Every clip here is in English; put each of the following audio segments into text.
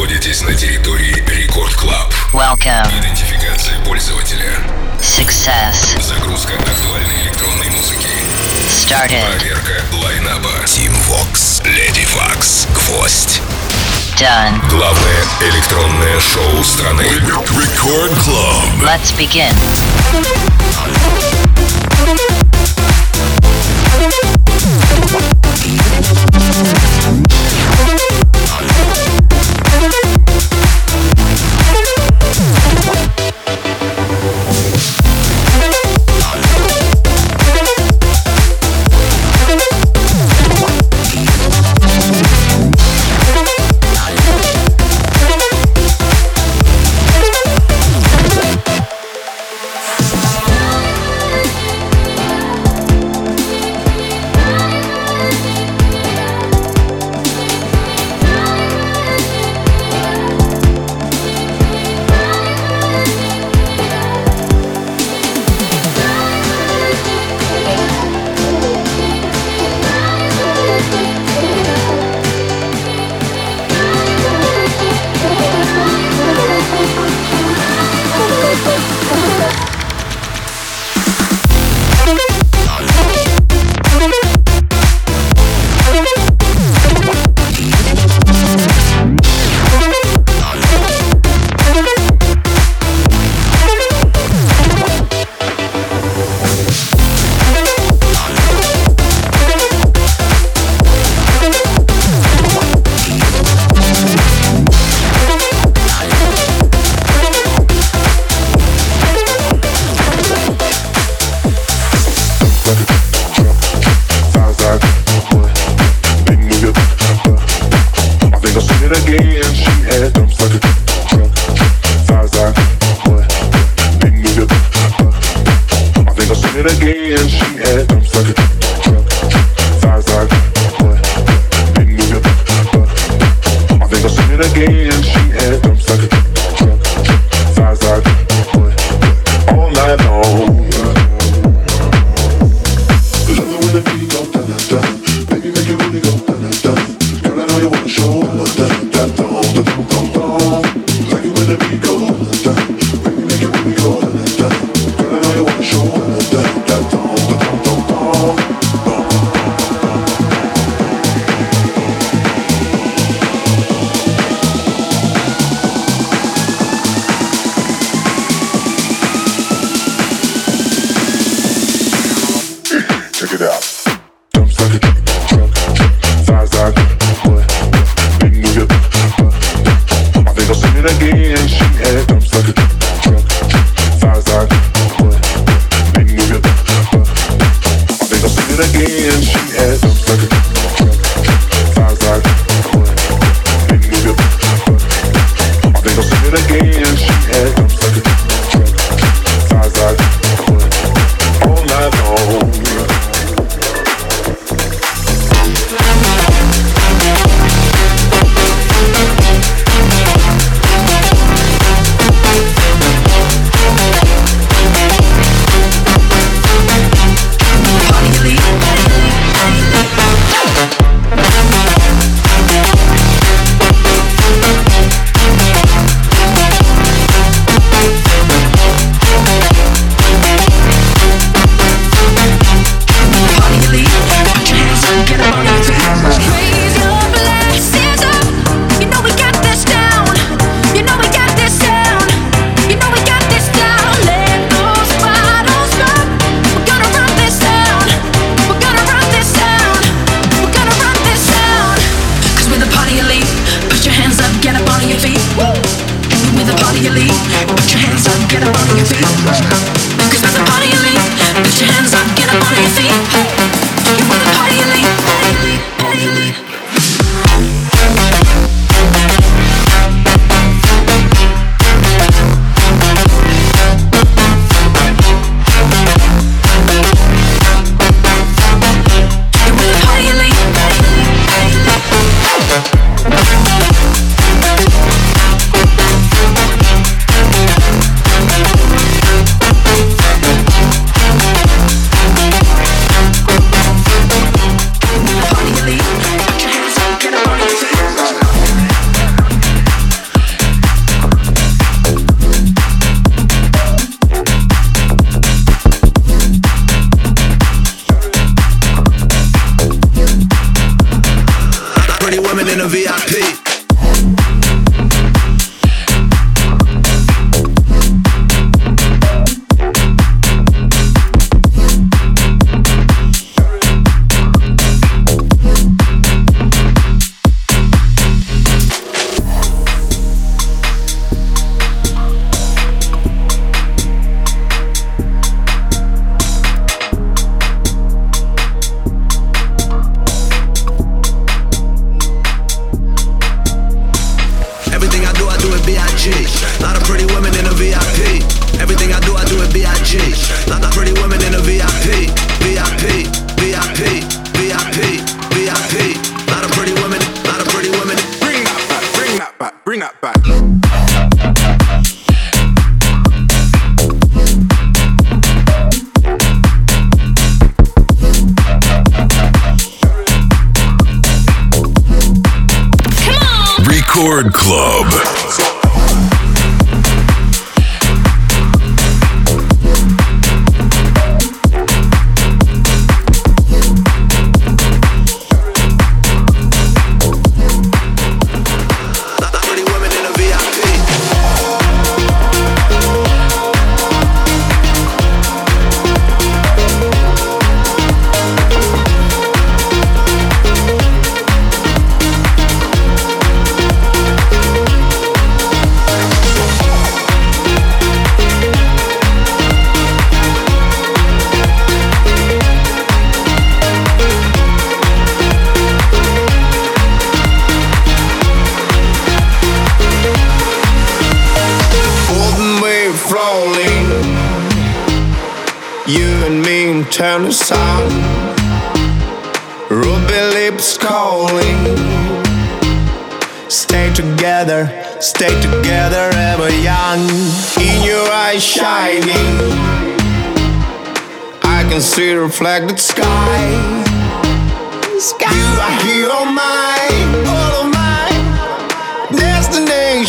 находитесь на территории Рекорд Клаб. Welcome. Идентификация пользователя. Success. Загрузка актуальной электронной музыки. Started. Проверка лайнаба. Team Vox. Lady Vox. Гвоздь. Done. Главное электронное шоу страны. Рекорд Клаб. Let's begin. Thank.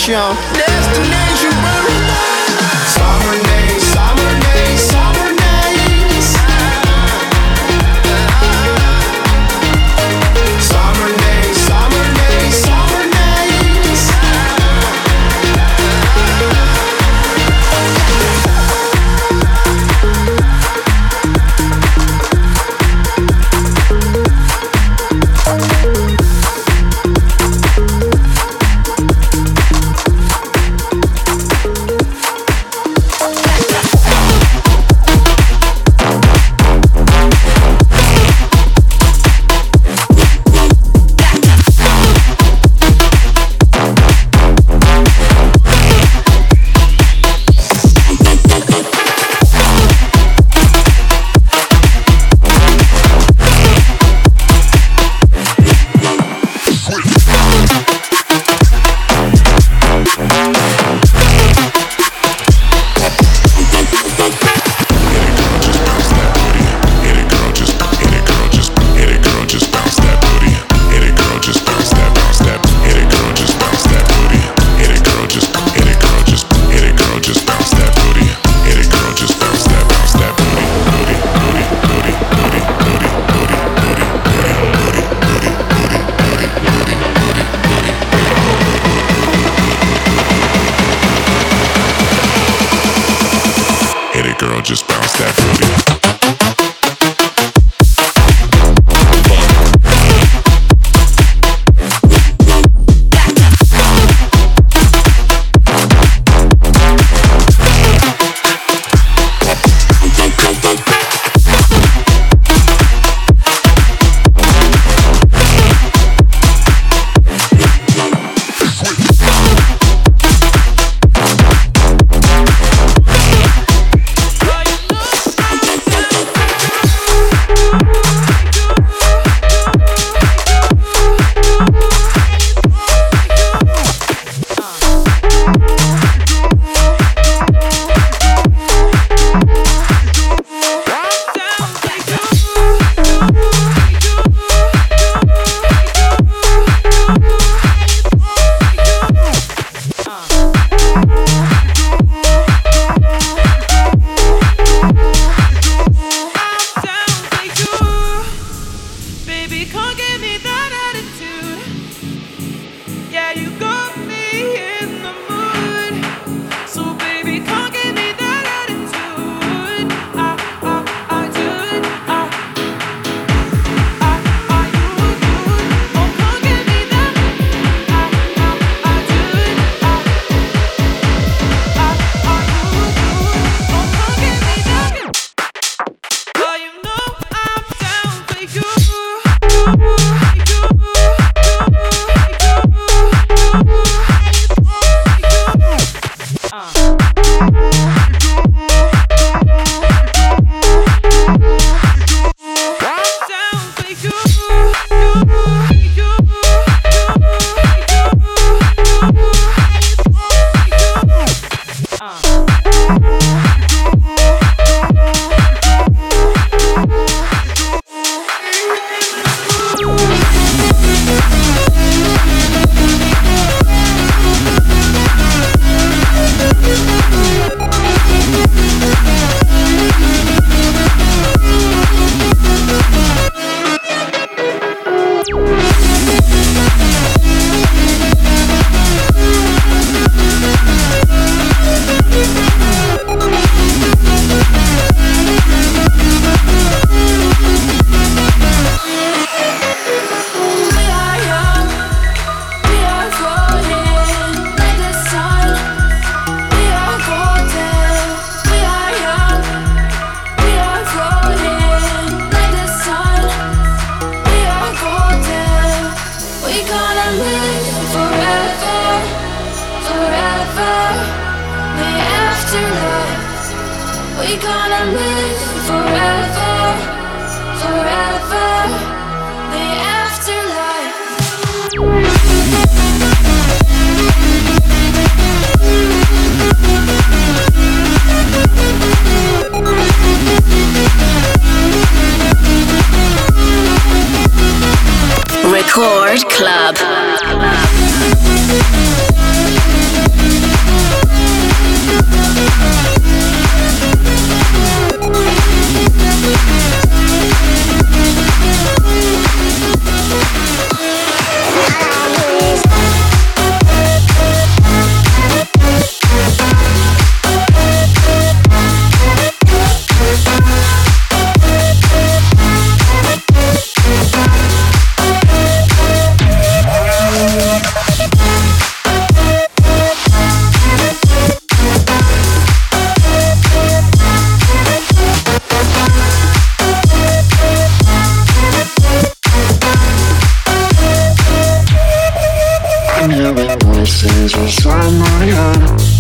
Destination, destination, just my more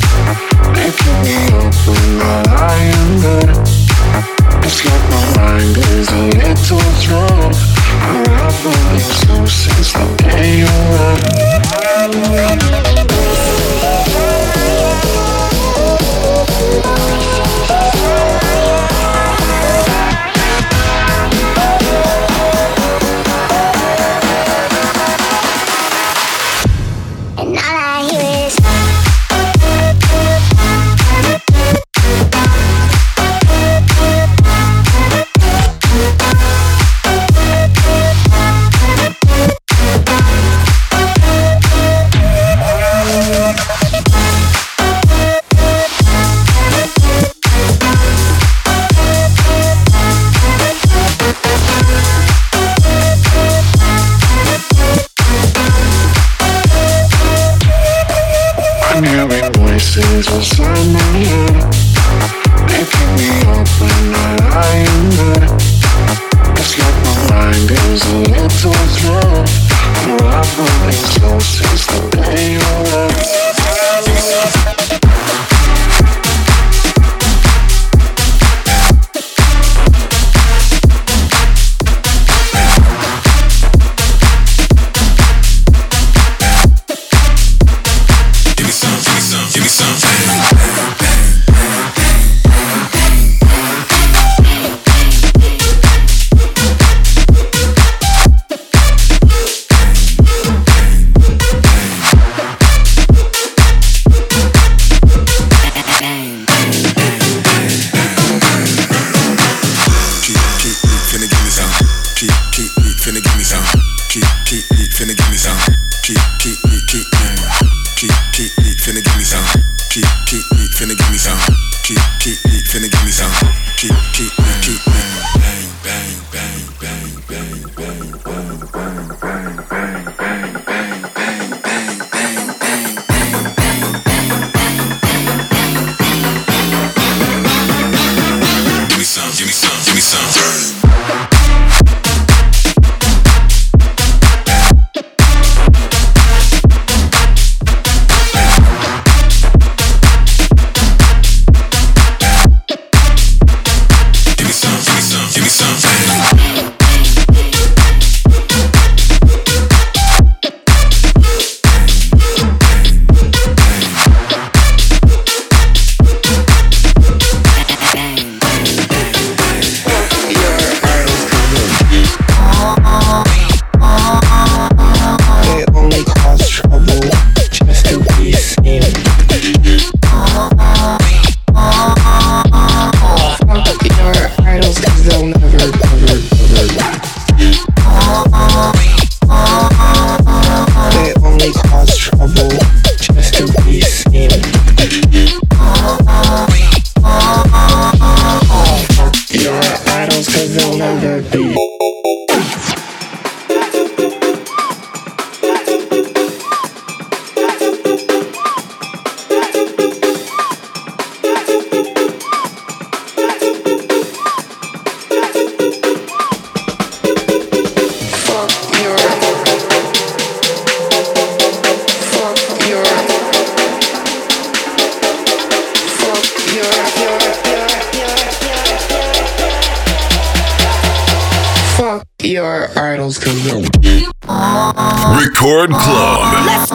Record Club. Let's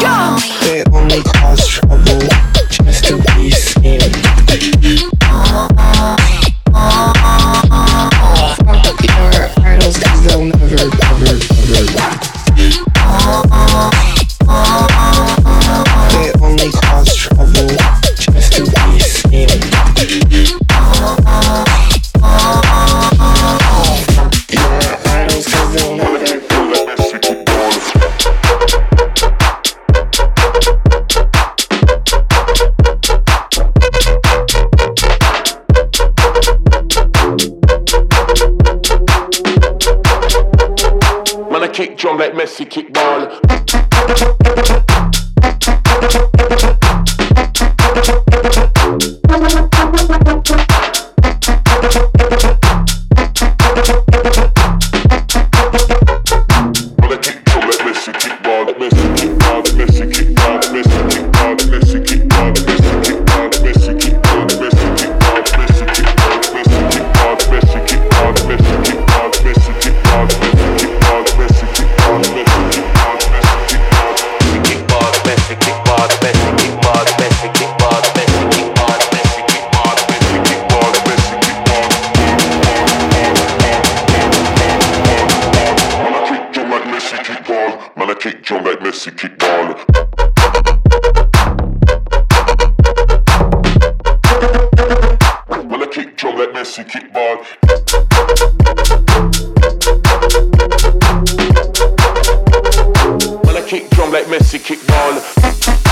strong like Messi kick kickball. Man, I kick drum like Messi kick ball. Man, I kick drum like Messi kick ball. Man, I kick drum like Messi kick ball.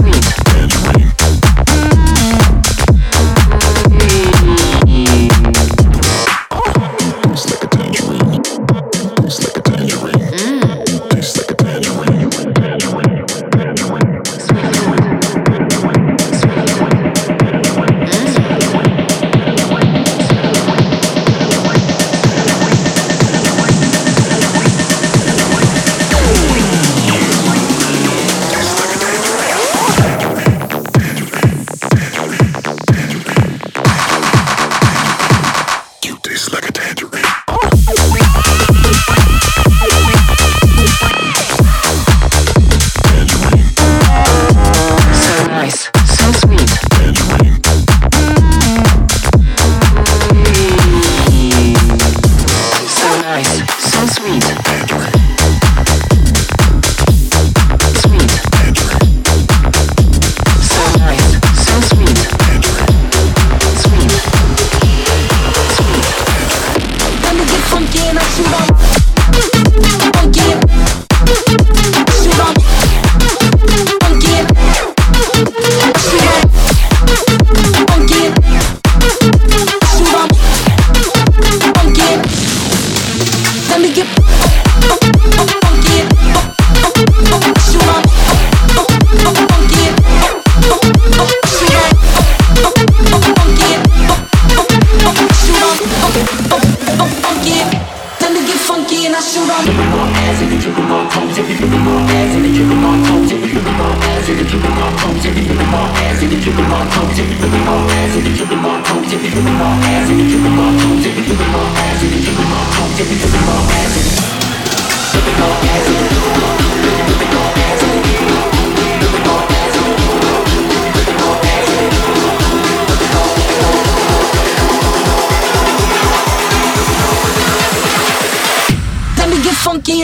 Sweet.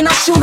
And I shoot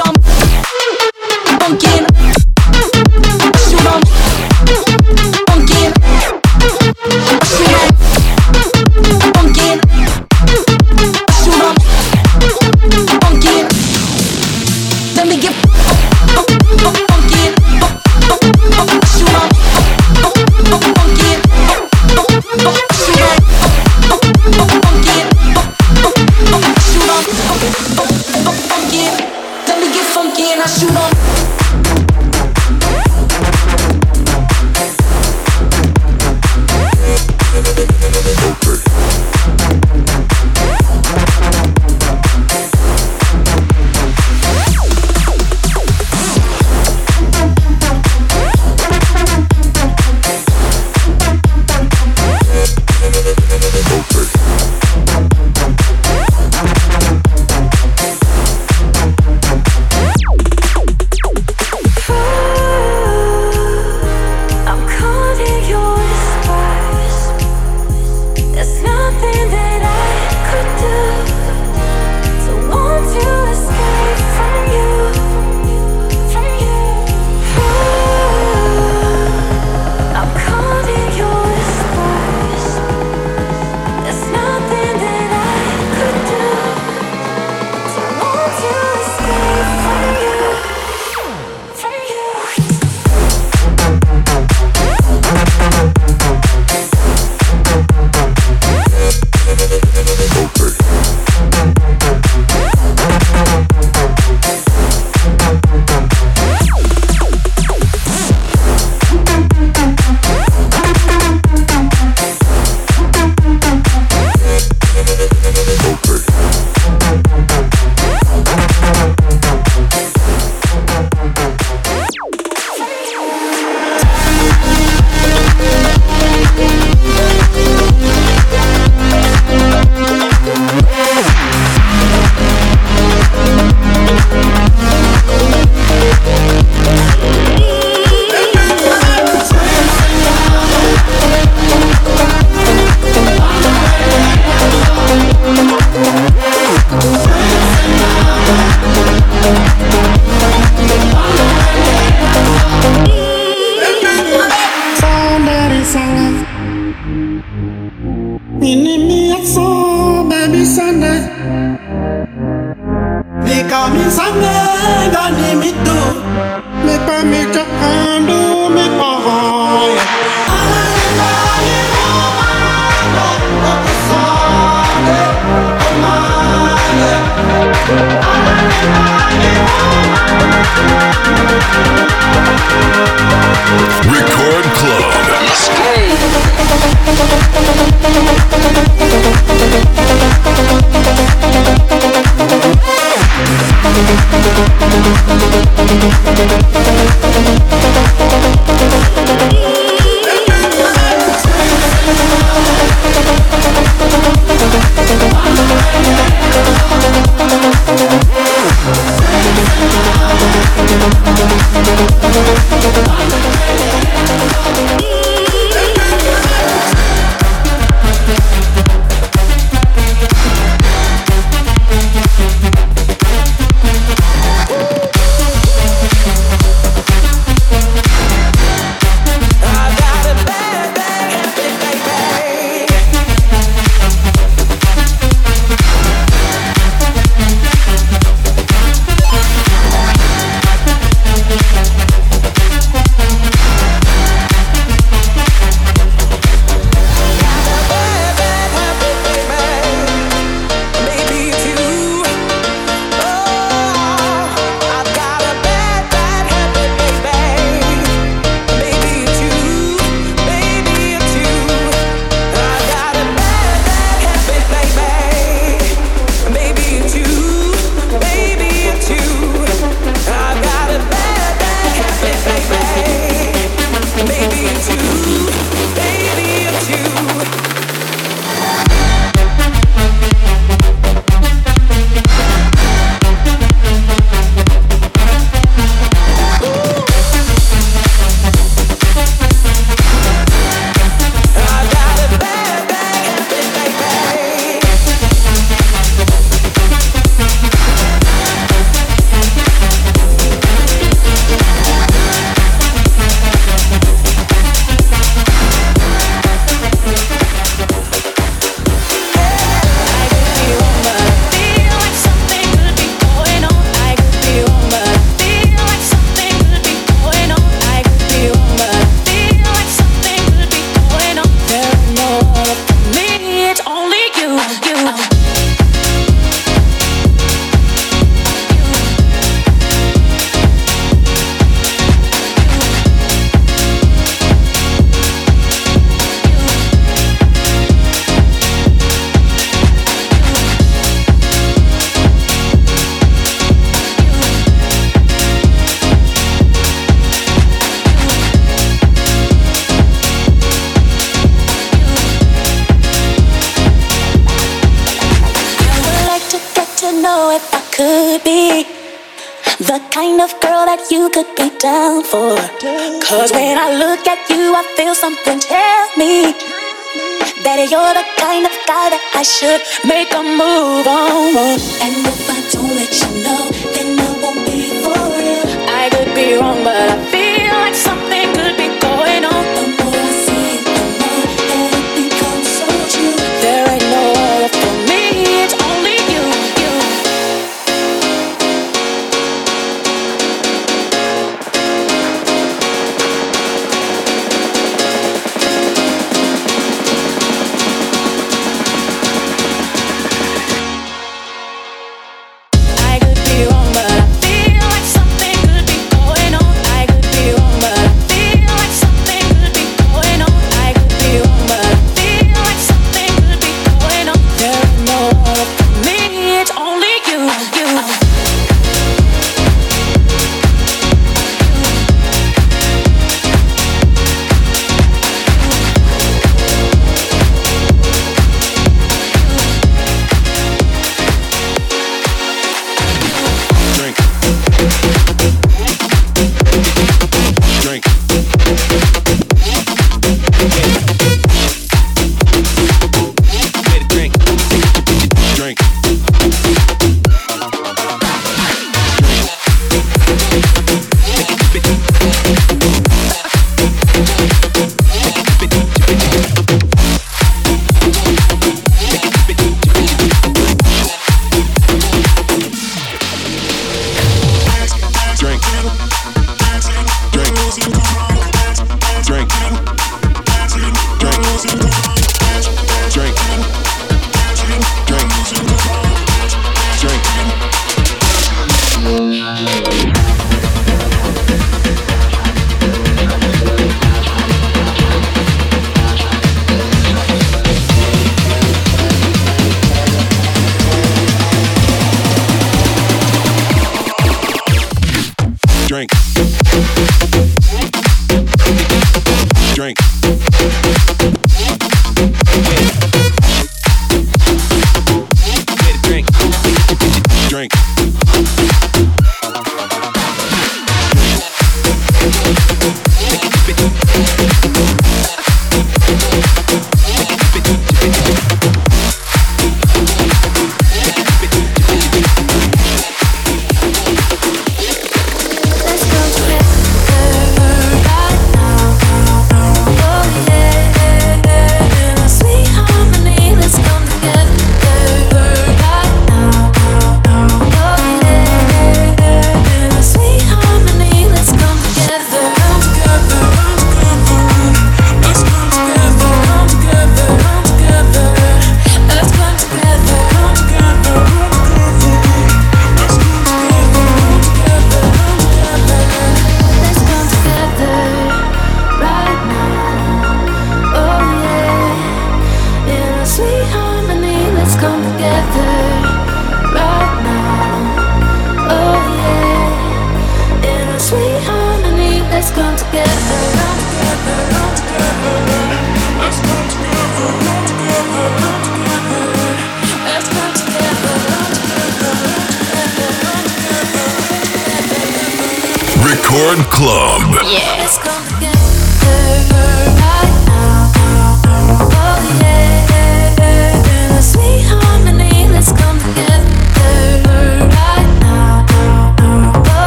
I should make a move on. And if I don't let you know.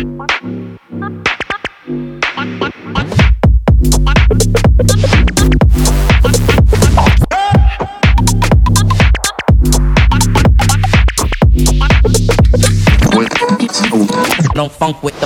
No funk with